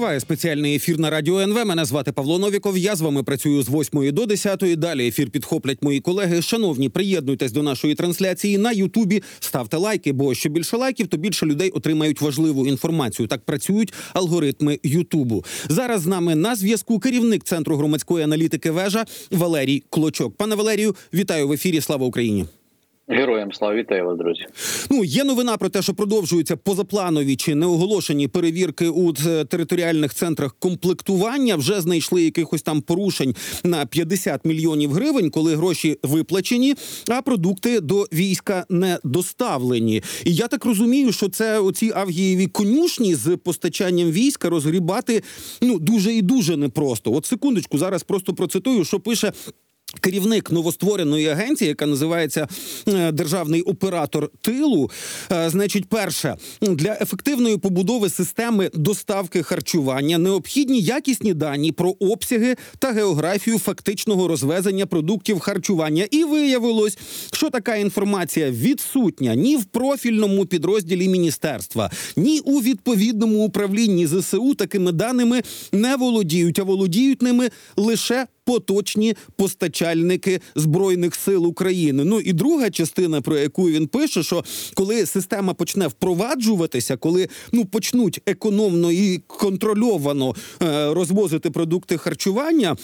Триває спеціальний ефір на радіо НВ. Мене звати Павло Новіков. Я з вами працюю з 8 до 10. Далі ефір підхоплять мої колеги. Шановні, приєднуйтесь до нашої трансляції на Ютубі. Ставте лайки, бо що більше лайків, то більше людей отримають важливу інформацію. Так працюють алгоритми Ютубу. Зараз з нами на зв'язку керівник центру громадської аналітики вежа Валерій Клочок. Пане Валерію, вітаю в ефірі. Слава Україні. Героям слава вітаю вас, друзі. Ну є новина про те, що продовжуються позапланові чи неоголошені перевірки у е, територіальних центрах комплектування. Вже знайшли якихось там порушень на 50 мільйонів гривень, коли гроші виплачені, а продукти до війська не доставлені. І я так розумію, що це оці авгієві конюшні з постачанням війська розгрібати ну дуже і дуже непросто. От секундочку, зараз просто процитую, що пише. Керівник новоствореної агенції, яка називається е, Державний оператор тилу, е, значить, перше для ефективної побудови системи доставки харчування необхідні якісні дані про обсяги та географію фактичного розвезення продуктів харчування. І виявилось, що така інформація відсутня ні в профільному підрозділі міністерства, ні у відповідному управлінні ЗСУ такими даними не володіють, а володіють ними лише поточні постачальники збройних сил України. Ну і друга частина, про яку він пише, що коли система почне впроваджуватися, коли ну почнуть економно і контрольовано е, розвозити продукти харчування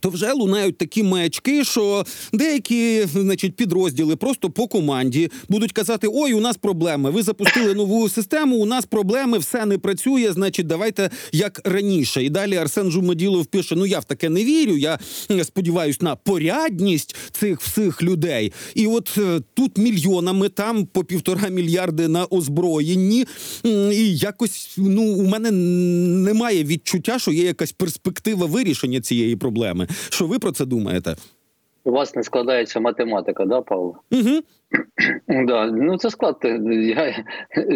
то вже лунають такі маячки, що деякі, значить, підрозділи просто по команді будуть казати: Ой, у нас проблеми. Ви запустили нову систему. У нас проблеми, все не працює. Значить, давайте як раніше. І далі Арсен Жумаділов пише: Ну я в таке не вірю. Я сподіваюся на порядність цих всіх людей. І от е, тут мільйонами, там по півтора мільярди на озброєнні. І якось ну у мене немає відчуття, що є якась перспектива вирішення цієї проблеми. Що ви про це думаєте? У вас не складається математика, да, Павло? Угу. Да, ну це склад. Я,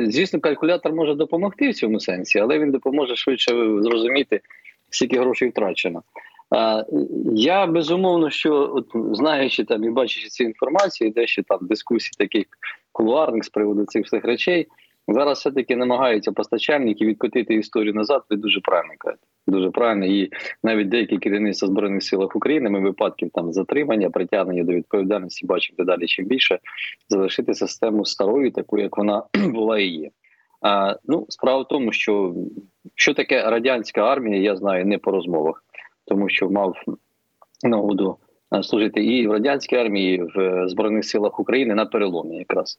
Звісно, калькулятор може допомогти в цьому сенсі, але він допоможе швидше зрозуміти, скільки грошей втрачено. А, Я безумовно, що от, знаючи там і бачачи цю інформацію, дещо там дискусії таких кулуарних з приводу цих всіх речей, зараз все таки намагаються постачальники відкотити історію назад. Ви дуже правильно кажете дуже правильно. І навіть деякі керівництва збройних сил України ми випадків там затримання, притягнення до відповідальності бачимо дедалі чим більше залишити систему старою, такою як вона була і є. А, Ну, справа в тому, що що таке радянська армія, я знаю не по розмовах, тому що мав нагоду служити і в радянській армії, і в збройних силах України на переломі, якраз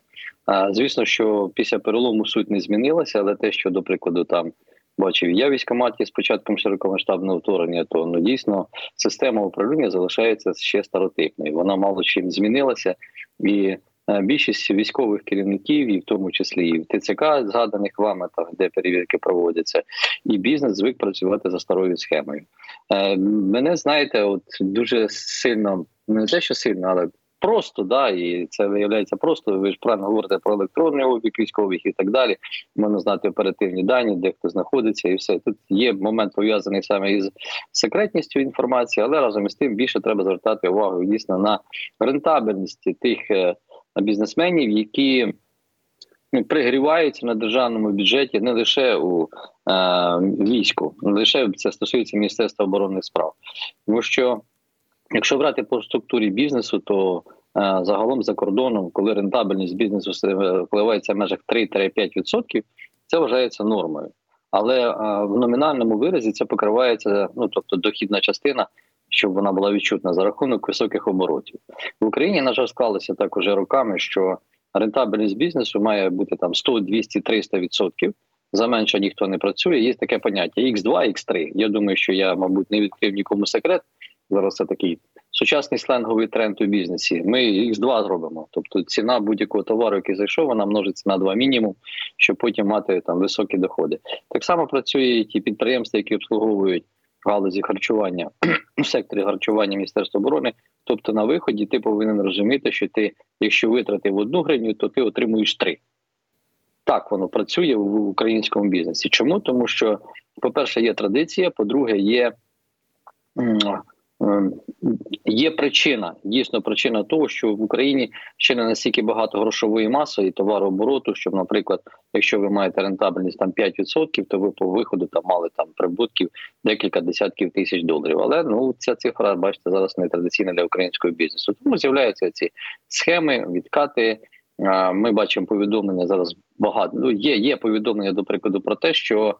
звісно, що після перелому суть не змінилася, але те, що до прикладу там бачив я військоматі з початком широкомасштабного вторгнення, то ну дійсно система управління залишається ще старотипною. Вона мало чим змінилася, і е, більшість військових керівників, і в тому числі і в ТЦК, згаданих вами, там де перевірки проводяться, і бізнес звик працювати за старою схемою. Е, мене знаєте, от дуже сильно не те, що сильно, але просто, да, і це виявляється просто. Ви ж правильно говорите про електронний обіг військових і так далі. Можна знати оперативні дані, де хто знаходиться, і все тут є момент пов'язаний саме із секретністю інформації, але разом із тим більше треба звертати увагу дійсно на рентабельність тих е, бізнесменів, які ну, пригріваються на державному бюджеті не лише у е, війську, не лише це стосується міністерства оборонних справ, тому що. Якщо брати по структурі бізнесу, то е, загалом за кордоном, коли рентабельність бізнесу впливається в межах 3-5%, це вважається нормою. Але е, в номінальному виразі це покривається, ну тобто дохідна частина, щоб вона була відчутна за рахунок високих оборотів в Україні. На жаль, склалося так уже роками, що рентабельність бізнесу має бути там 100, 200, 300%. За менше ніхто не працює. Є таке поняття: X2, X3. Я думаю, що я, мабуть, не відкрив нікому секрет. Зараз це такий сучасний сленговий тренд у бізнесі. Ми X2 зробимо. Тобто ціна будь-якого товару, який зайшов, вона множиться на 2 мінімум, щоб потім мати там високі доходи. Так само працює ті підприємства, які обслуговують галузі харчування в секторі харчування Міністерства оборони. Тобто на виході ти повинен розуміти, що ти, якщо витратив одну гривню, то ти отримуєш три. Так воно працює в українському бізнесі. Чому? Тому що, по-перше, є традиція, по-друге, є є причина, дійсно причина того, що в Україні ще не настільки багато грошової маси і товарообороту, щоб, наприклад, якщо ви маєте рентабельність там 5%, то ви по виходу там мали там прибутків декілька десятків тисяч доларів. Але ну ця цифра, бачите, зараз не традиційна для українського бізнесу. Тому з'являються ці схеми, відкати. Ми бачимо повідомлення зараз багато. Ну є, є повідомлення до прикладу про те, що.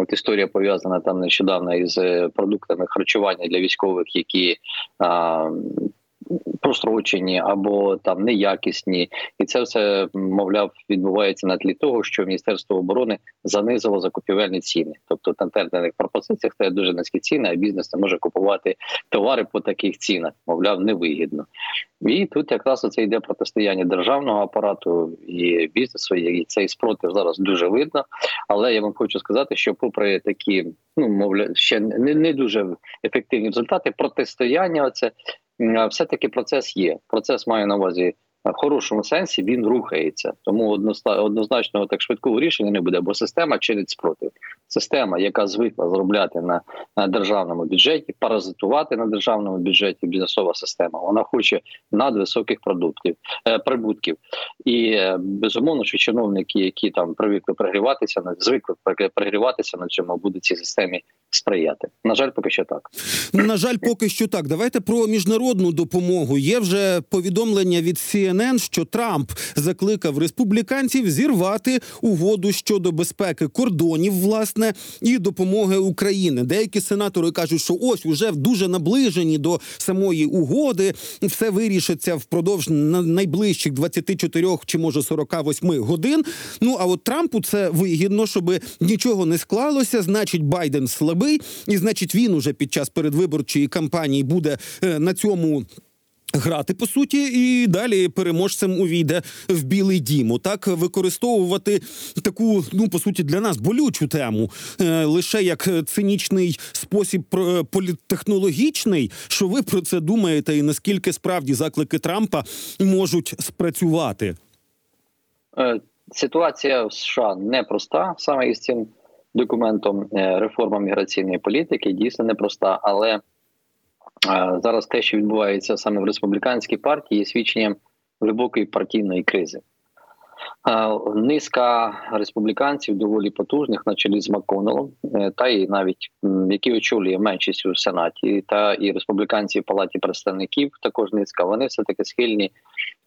От історія пов'язана там нещодавно із е, продуктами харчування для військових, які а, прострочені або там неякісні, і це все мовляв відбувається на тлі того, що Міністерство оборони занизило закупівельні ціни. Тобто на тендерних пропозиціях це дуже низькі ціни, а бізнес не може купувати товари по таких цінах, мовляв, невигідно. І тут якраз це йде протистояння державного апарату і бізнесу. І цей спротив зараз дуже видно. Але я вам хочу сказати, що, попри такі, ну мовляв, ще не не дуже ефективні результати, протистояння, оце все таки процес є. Процес має на увазі в хорошому сенсі він рухається, тому однозначно так швидкого рішення не буде, бо система чинить спротив. Система, яка звикла зробляти на, на державному бюджеті, паразитувати на державному бюджеті, бізнесова система. Вона хоче надвисоких продуктів е, прибутків, і е, безумовно, що чиновники, які там привикли пригріватися, на звикли пригріватися на цьому, будуть цій системі сприяти. На жаль, поки що так. На жаль, поки що так. Давайте про міжнародну допомогу. Є вже повідомлення від CNN, CNN, що Трамп закликав республіканців зірвати угоду щодо безпеки кордонів, власне, і допомоги України. Деякі сенатори кажуть, що ось уже дуже наближені до самої угоди, все вирішиться впродовж найближчих 24 чи може 48 годин. Ну а от Трампу це вигідно, щоб нічого не склалося. Значить, Байден слабий, і значить, він уже під час передвиборчої кампанії буде е, на цьому грати по суті, і далі переможцем увійде в Білий Дім. Так використовувати таку, ну по суті, для нас болючу тему е, лише як цинічний спосіб політтехнологічний. Що ви про це думаєте, і наскільки справді заклики Трампа можуть спрацювати? Е, ситуація в США непроста саме із цим документом. Е, реформа міграційної політики дійсно непроста, але зараз те, що відбувається саме в республіканській партії, є свідченням глибокої партійної кризи. Низка республіканців доволі потужних, на чолі з Макконелом, е, та і навіть які очолює меншість у сенаті, та і республіканці в палаті представників, також низка. Вони все таки схильні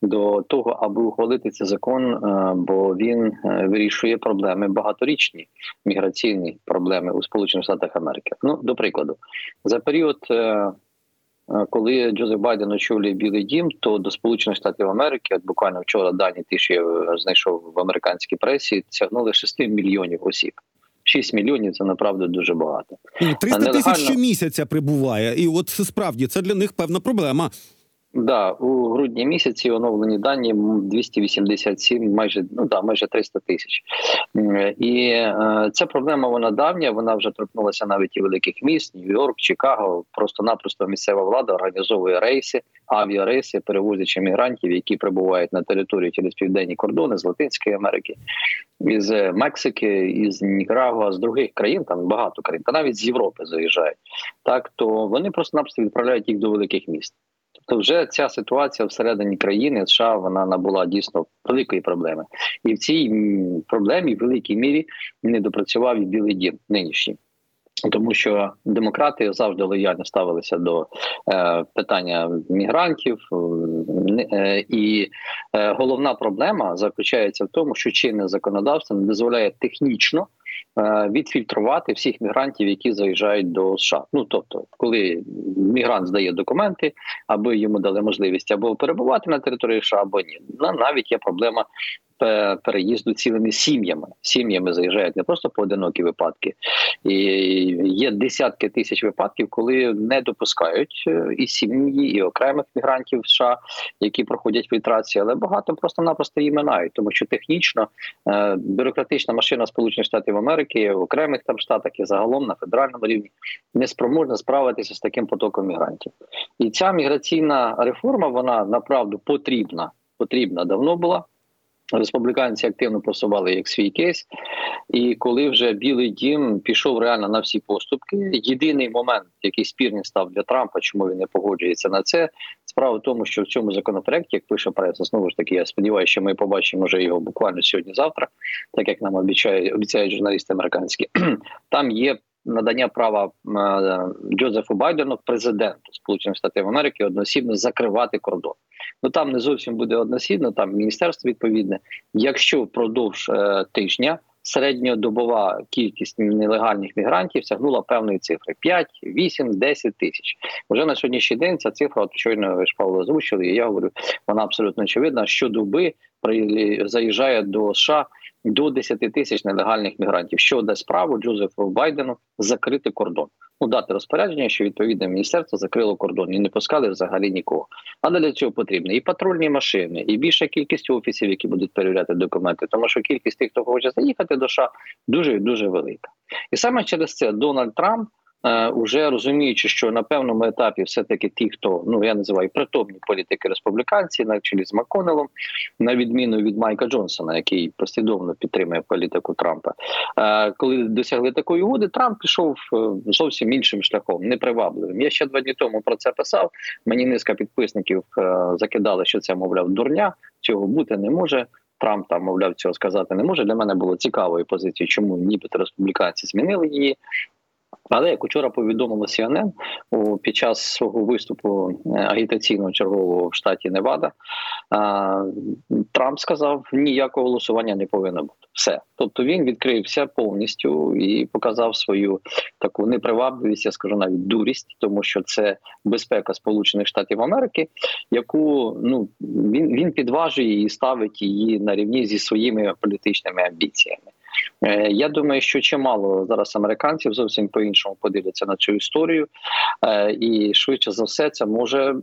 до того, аби ухвалити цей закон, е, бо він е, вирішує проблеми багаторічні міграційні проблеми у Сполучених Штатах Америки. Ну до прикладу, за період коли Джозеф Байден очолює Білий Дім, то до Сполучених Штатів Америки, от буквально вчора дані ті, що я знайшов в американській пресі, сягнули 6 мільйонів осіб. 6 мільйонів це направду дуже багато. 300 тисяч нелегально... щомісяця прибуває, і от справді це для них певна проблема. Да, у грудні місяці оновлені дані 287, майже ну да, майже 300 тисяч. І е, ця проблема вона давня. Вона вже торкнулася навіть і великих міст: Нью-Йорк, Чикаго. Просто-напросто місцева влада організовує рейси, авіарейси, перевозячи мігрантів, які прибувають на територію через південні кордони з Латинської Америки, із Мексики, із Нікарагуа, з других країн. Там багато країн, та навіть з Європи заїжджають. Так то вони просто-напросто відправляють їх до великих міст то вже ця ситуація всередині країни США вона набула дійсно великої проблеми, і в цій проблемі в великій мірі не допрацював і білий дім нинішній. Тому що демократи завжди лояльно ставилися до е, питання мігрантів, е, і е, головна проблема заключається в тому, що чинне законодавство не дозволяє технічно Е, відфільтрувати всіх мігрантів, які заїжджають до США. Ну тобто, коли мігрант здає документи, аби йому дали можливість або перебувати на території США, або ні. Навіть є проблема переїзду цілими сім'ями. Сім'ями заїжджають не просто поодинокі випадки, і є десятки тисяч випадків, коли не допускають е, і сім'ї, і окремих мігрантів США, які проходять фільтрацію, але багато просто-напросто її минають, тому що технічно е, бюрократична машина Сполучених Штатів Америки в окремих там штатах і загалом на федеральному рівні не спроможна справитися з таким потоком мігрантів. І ця міграційна реформа вона направду потрібна. Потрібна давно була. Республіканці активно просували як свій кейс, і коли вже Білий Дім пішов реально на всі поступки, єдиний момент, який спірний став для Трампа, чому він не погоджується на це, справа в тому, що в цьому законопроекті, як пише преса, знову ж таки, я сподіваюся, що ми побачимо вже його буквально сьогодні-завтра, так як нам обіцяють, обіцяють журналісти американські. Там є надання права е, Джозефу Байдену, президенту Сполучених Штатів Америки, одноосібно закривати кордон. Ну там не зовсім буде одноосібно, там міністерство відповідне. Якщо впродовж е, тижня середньодобова кількість нелегальних мігрантів сягнула певної цифри: 5, 8, 10 тисяч. Вже на сьогоднішній день ця цифра, от щойно ви ж Павло озвучили, і я говорю, вона абсолютно очевидна. Щодоби заїжджає до США до 10 тисяч нелегальних мігрантів, що дасть право Джозефу Байдену закрити кордон. Ну, дати розпорядження, що відповідне міністерство закрило кордон і не пускали взагалі нікого. Але для цього потрібні і патрульні машини, і більша кількість офісів, які будуть перевіряти документи, тому що кількість тих, хто хоче заїхати до США, дуже дуже велика. І саме через це Дональд Трамп уже розуміючи, що на певному етапі все-таки ті, хто ну я називаю притомні політики республіканці, на чолі з Маконелом, на відміну від Майка Джонсона, який послідовно підтримує політику Трампа, е, коли досягли такої угоди, Трамп пішов е, зовсім іншим шляхом, непривабливим. Я ще два дні тому про це писав. Мені низка підписників закидали, що це мовляв дурня. Цього бути не може. Трамп там, мовляв, цього сказати не може. Для мене було цікавою позицією, чому нібито республіканці змінили її. Але як учора повідомило CNN, під час свого виступу е, агітаційного чергового в штаті Невада, Трамп сказав, ніякого голосування не повинно бути. Все, тобто він відкрився повністю і показав свою таку непривабливість, я скажу навіть дурість, тому що це безпека Сполучених Штатів Америки, яку ну він він підважує і ставить її на рівні зі своїми політичними амбіціями. Е, я думаю, що чимало зараз американців зовсім по іншому подивляться на цю історію, е, і швидше за все це може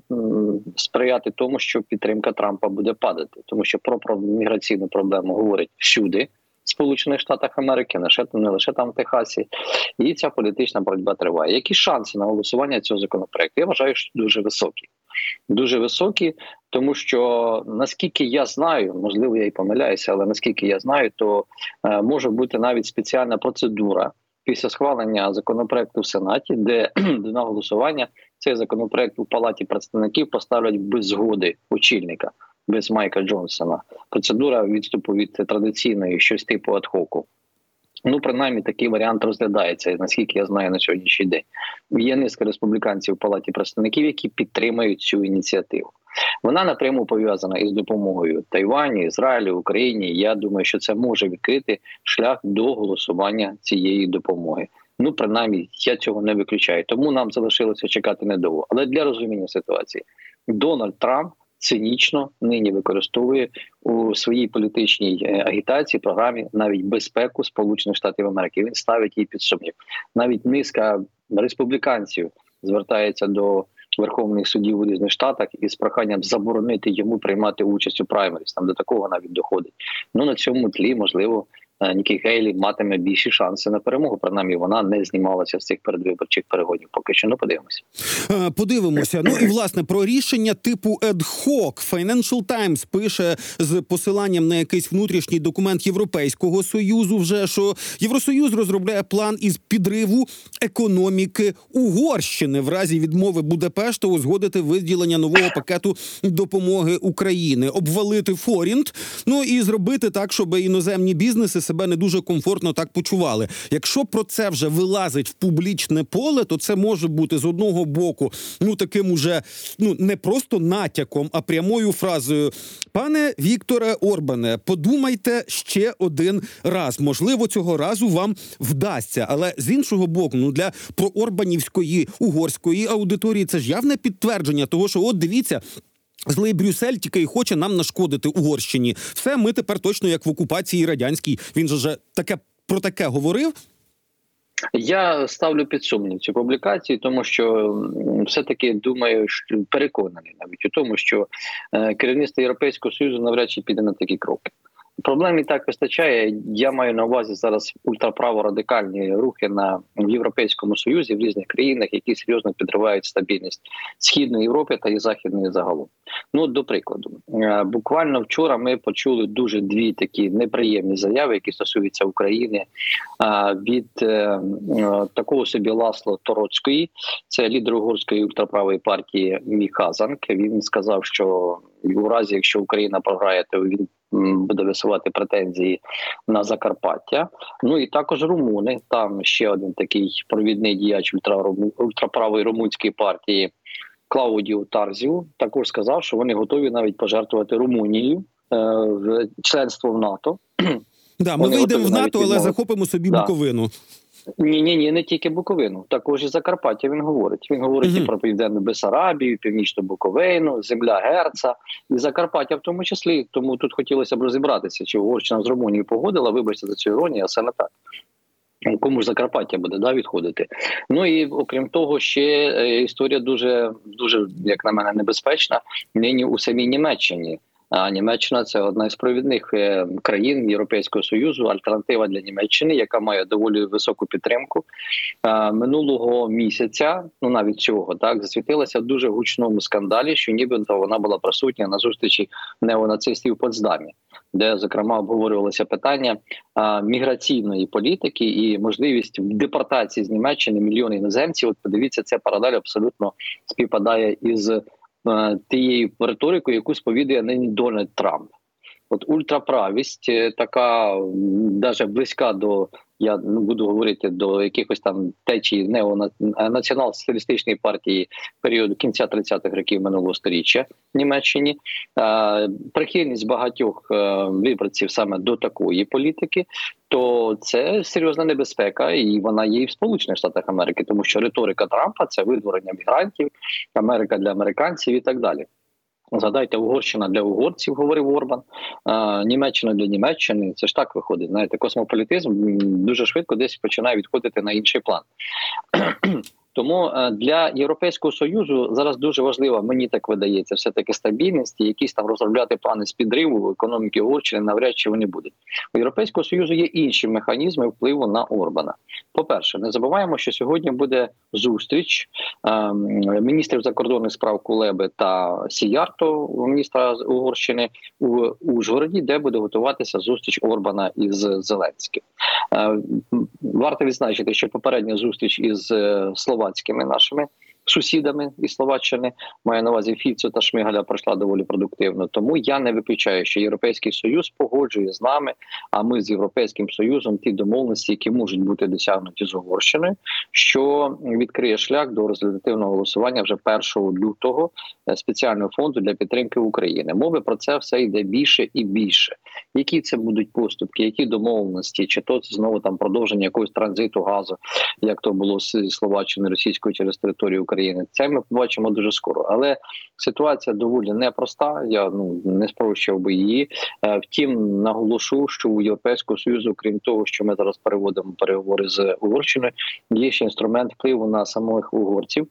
сприяти тому, що підтримка Трампа буде падати, тому що про міграційну проблему говорить всюди. Сполучених Штатах Америки, не лише не лише там в Техасі, і ця політична боротьба триває. Які шанси на голосування цього законопроекту? Я вважаю, що дуже високі, дуже високі, тому що наскільки я знаю, можливо, я й помиляюся, але наскільки я знаю, то е, може бути навіть спеціальна процедура після схвалення законопроекту в Сенаті, де на голосування цей законопроект у палаті представників поставлять без згоди очільника без Майка Джонсона. Процедура відступу від традиційної щось типу адхоку. Ну, принаймні, такий варіант розглядається, наскільки я знаю на сьогоднішній день. Є низка республіканців в палаті представників, які підтримують цю ініціативу. Вона напряму пов'язана із допомогою Тайвані, Ізраїлю, Україні. Я думаю, що це може відкрити шлях до голосування цієї допомоги. Ну, принаймні, я цього не виключаю. Тому нам залишилося чекати недовго. Але для розуміння ситуації Дональд Трамп цинічно нині використовує у своїй політичній е, агітації програмі навіть безпеку Сполучених Штатів Америки. Він ставить її під сумнів. Навіть низка республіканців звертається до верховних судів у різних штатах із проханням заборонити йому приймати участь у праймеріс. Там до такого навіть доходить. Ну на цьому тлі можливо Нікі Гейлі матиме більші шанси на перемогу. Принаймні, вона не знімалася з цих передвиборчих перегонів. Поки що ну подивимося. Е, подивимося. Ну і власне про рішення типу hoc Financial Times пише з посиланням на якийсь внутрішній документ Європейського союзу. Вже що Євросоюз розробляє план із підриву економіки Угорщини в разі відмови Будапешту узгодити виділення нового пакету допомоги України, обвалити Форінт. Ну і зробити так, щоб іноземні бізнеси себе не дуже комфортно так почували. Якщо про це вже вилазить в публічне поле, то це може бути з одного боку, ну таким уже ну не просто натяком, а прямою фразою. Пане Вікторе Орбане, подумайте ще один раз. Можливо, цього разу вам вдасться, але з іншого боку, ну для проорбанівської угорської аудиторії це ж явне підтвердження того, що от дивіться. Злий Брюссель тільки й хоче нам нашкодити Угорщині. Все, ми тепер точно як в окупації радянській. Він же вже таке про таке говорив. Я ставлю під сумнів цю публікацію, тому що все таки думаю, що переконаний навіть у тому, що е, керівництво європейського союзу навряд чи піде на такі кроки. Проблем і так вистачає. Я маю на увазі зараз ультраправо-радикальні рухи на в Європейському Союзі в різних країнах, які серйозно підривають стабільність східної Європи та і західної загалом. Ну до прикладу, е, буквально вчора ми почули дуже дві такі неприємні заяви, які стосуються України е, від е, такого собі Ласло Тороцької, це лідер угорської ультраправої партії Міхазанк. Він сказав, що у разі, якщо Україна програє, то він буде висувати претензії на Закарпаття. Ну і також румуни. Там ще один такий провідний діяч ультра- ультраправої румунської партії Клаудіо Тарзіу також сказав, що вони готові навіть пожертвувати Румунією е, в членство в НАТО. Да, ми Вони вийдемо в НАТО, але захопимо собі Да. Буковину. Ні, ні, ні, не тільки Буковину, також і Закарпаття. Він говорить. Він говорить Мгм. і про південну Бесарабію, північну Буковину, земля Герца і Закарпаття, в тому числі. Тому тут хотілося б розібратися, чи Угорщина з Румунією погодила. Вибачте за цю іронію, а саме так. Кому ж Закарпаття буде да, відходити? Ну і окрім того, ще е, історія дуже дуже, як на мене, небезпечна нині у самій Німеччині. А Німеччина це одна із провідних е, країн Європейського союзу, альтернатива для Німеччини, яка має доволі високу підтримку. Минулого місяця, ну навіть цього, так засвітилася в дуже гучному скандалі, що нібито вона була присутня на зустрічі неонацистів в Потсдамі, де зокрема обговорювалося питання міграційної політики і можливість депортації з Німеччини мільйони іноземців. От подивіться, це паралель абсолютно співпадає із тією риторикою, яку сповідує нині Дональд Трамп. От ультраправість е, така навіть близька до я ну буду говорити до якихось там течій неонаціонал-соціалістичної партії періоду кінця 30-х років минулого століття в Німеччині. Прихильність багатьох е, виборців саме до такої політики, то це серйозна небезпека, і вона є і в Сполучених Штатах Америки, тому що риторика Трампа це видворення мігрантів, Америка для американців і так далі. Згадайте, Угорщина для угорців, говорив Орбан, Німеччина для Німеччини. Це ж так виходить. Знаєте, космополітизм дуже швидко десь починає відходити на інший план. Тому е, для Європейського союзу зараз дуже важлива, мені так видається, все таки стабільність і якісь там розробляти плани з підриву економіки Угорщини навряд чи вони будуть. У Європейського союзу є інші механізми впливу на Орбана. По перше, не забуваємо, що сьогодні буде зустріч ем, міністрів закордонних справ Кулеби та Сіярто, міністра Угорщини у Ужгороді, де буде готуватися зустріч Орбана із Зеленським. Е, Варто відзначити, що попередня зустріч із е, словацькими нашими сусідами із Словаччини має на увазі Фіцо та Шмигаля пройшла доволі продуктивно. Тому я не виключаю, що Європейський Союз погоджує з нами, а ми з Європейським Союзом ті домовленості, які можуть бути досягнуті з Угорщиною, що відкриє шлях до результативного голосування вже 1 лютого е, спеціального фонду для підтримки України. Мови про це все йде більше і більше. Які це будуть поступки, які домовленості, чи то це знову там продовження якогось транзиту газу, як то було з Словаччини російської через територію України. Це ми побачимо дуже скоро. Але ситуація доволі непроста. Я ну не спрощував би її. Е, Втім, наголошу, що у Європейського союзу, крім того, що ми зараз переводимо переговори з Угорщиною, є ще інструмент впливу на самих угорців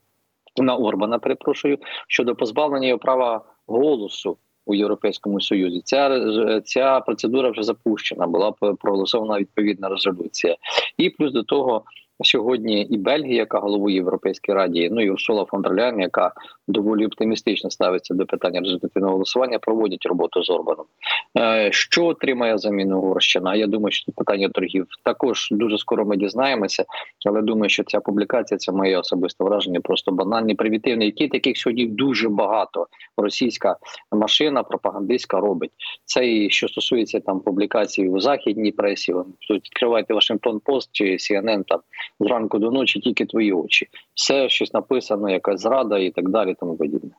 на Орбана. Перепрошую щодо позбавлення його права голосу. У європейському союзі ця ця процедура вже запущена. Була проголосована відповідна резолюція, і плюс до того. Сьогодні і Бельгія, яка головує Європейській раді, ну і Урсула фон дер Ляйн, яка доволі оптимістично ставиться до питання результативного голосування, проводять роботу з Орбаном. Е, Що отримає заміну Угорщина? Я думаю, що питання торгів також дуже скоро ми дізнаємося, але думаю, що ця публікація це моє особисте враження, просто банальний примітивний, які таких сьогодні дуже багато. Російська машина пропагандистська робить це і що стосується там публікацій у західній пресі. Тут відкривайте Вашингтон Пост чи CNN там зранку до ночі, тільки твої очі. Все щось написано, якась зрада і так далі. Тому подібне.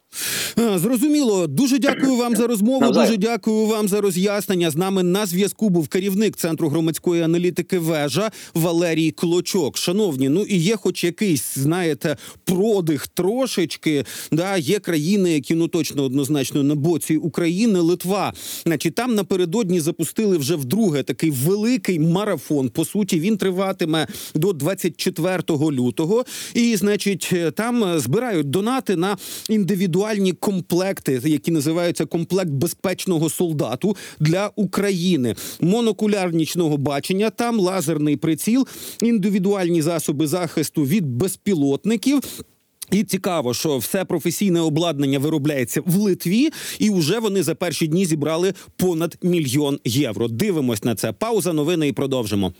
Зрозуміло. Дуже дякую вам за розмову. Навзаєм. Дуже дякую вам за роз'яснення. З нами на зв'язку був керівник центру громадської аналітики вежа Валерій Клочок. Шановні, ну і є, хоч якийсь, знаєте, продих трошечки. Да, є країни, які ну точно однозначно на боці України, Литва. Значить, там напередодні запустили вже вдруге такий великий марафон. По суті, він триватиме до 24 лютого. І, значить, е, там е, збирають донати на індивідуальні комплекти, які називаються комплект безпечного солдату для України. Монокуляр нічного бачення, там лазерний приціл, індивідуальні засоби захисту від безпілотників. І цікаво, що все професійне обладнання виробляється в Литві, і вже вони за перші дні зібрали понад мільйон євро. Дивимось на це. Пауза, новини і продовжимо.